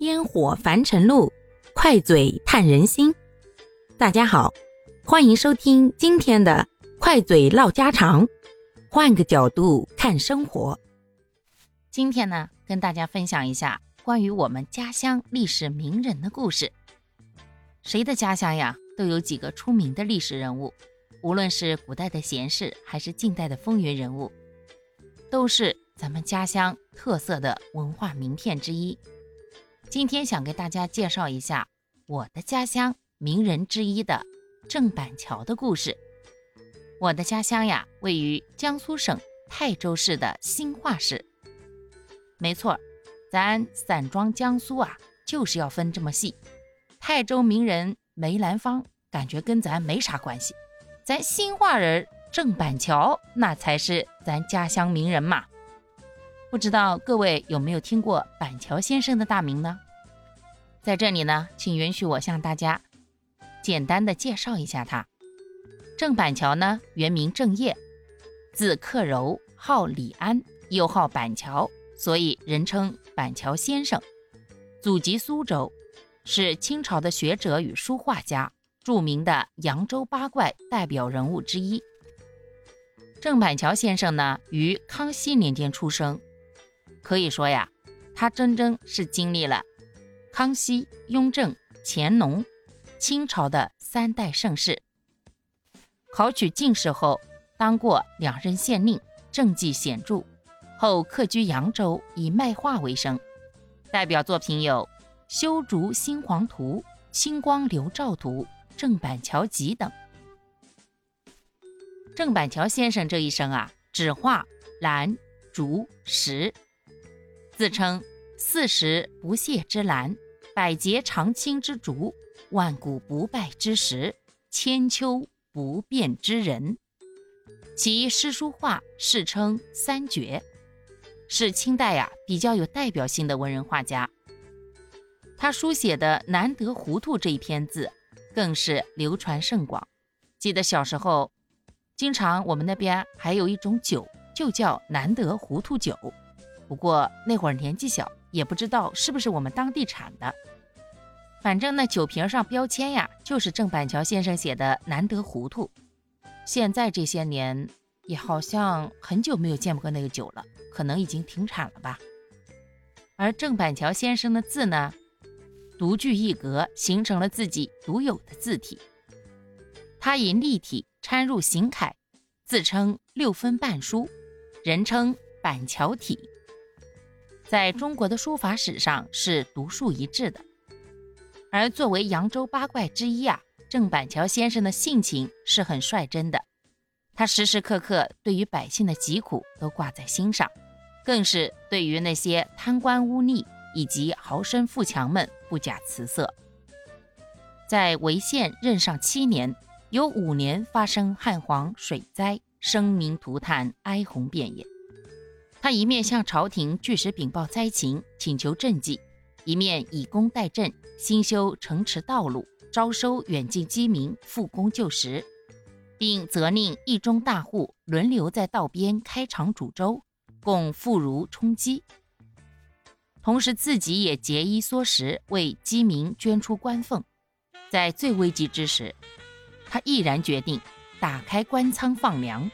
烟火凡尘路，快嘴探人心。大家好，欢迎收听今天的快嘴唠家常，换个角度看生活。今天呢，跟大家分享一下关于我们家乡历史名人的故事。谁的家乡呀，都有几个出名的历史人物，无论是古代的贤士，还是近代的风云人物，都是咱们家乡特色的文化名片之一。今天想给大家介绍一下我的家乡名人之一的郑板桥的故事。我的家乡呀，位于江苏省泰州市的兴化市。没错，咱散装江苏啊，就是要分这么细。泰州名人梅兰芳，感觉跟咱没啥关系。咱兴化人郑板桥，那才是咱家乡名人嘛。不知道各位有没有听过板桥先生的大名呢？在这里呢，请允许我向大家简单的介绍一下他。郑板桥呢，原名郑业，字克柔，号李安，又号板桥，所以人称板桥先生。祖籍苏州，是清朝的学者与书画家，著名的扬州八怪代表人物之一。郑板桥先生呢，于康熙年间出生，可以说呀，他真正是经历了。康熙、雍正、乾隆，清朝的三代盛世。考取进士后，当过两任县令，政绩显著。后客居扬州，以卖画为生。代表作品有《修竹新黄图》《清光流照图》《郑板桥集》等。郑板桥先生这一生啊，只画兰、竹、石，自称四时不谢之兰。百节长青之竹，万古不败之石，千秋不变之人。其诗书画世称三绝，是清代呀比较有代表性的文人画家。他书写的“难得糊涂”这一篇字，更是流传甚广。记得小时候，经常我们那边还有一种酒，就叫“难得糊涂酒”。不过那会儿年纪小。也不知道是不是我们当地产的，反正那酒瓶上标签呀，就是郑板桥先生写的“难得糊涂”。现在这些年也好像很久没有见过那个酒了，可能已经停产了吧。而郑板桥先生的字呢，独具一格，形成了自己独有的字体。他以立体掺入行楷，自称六分半书，人称板桥体。在中国的书法史上是独树一帜的，而作为扬州八怪之一啊，郑板桥先生的性情是很率真的，他时时刻刻对于百姓的疾苦都挂在心上，更是对于那些贪官污吏以及豪绅富强们不假辞色。在潍县任上七年，有五年发生旱蝗水灾，生民涂炭，哀鸿遍野。他一面向朝廷据实禀报灾情，请求赈济，一面以工代赈，兴修城池道路，招收远近饥民，复工就食，并责令一中大户轮流在道边开场煮粥，供妇孺充饥。同时，自己也节衣缩食，为饥民捐出官俸。在最危急之时，他毅然决定打开官仓放粮。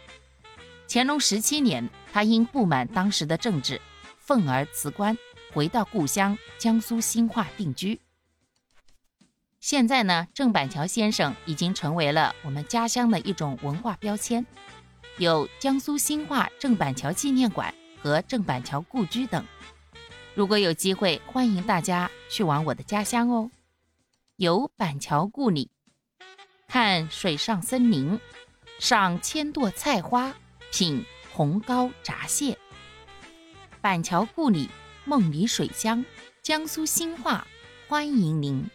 乾隆十七年，他因不满当时的政治，愤而辞官，回到故乡江苏兴化定居。现在呢，郑板桥先生已经成为了我们家乡的一种文化标签，有江苏兴化郑板桥纪念馆和郑板桥故居等。如果有机会，欢迎大家去往我的家乡哦。游板桥故里，看水上森林，赏千垛菜花。品红膏闸蟹，板桥故里，梦里水乡，江苏兴化，欢迎您。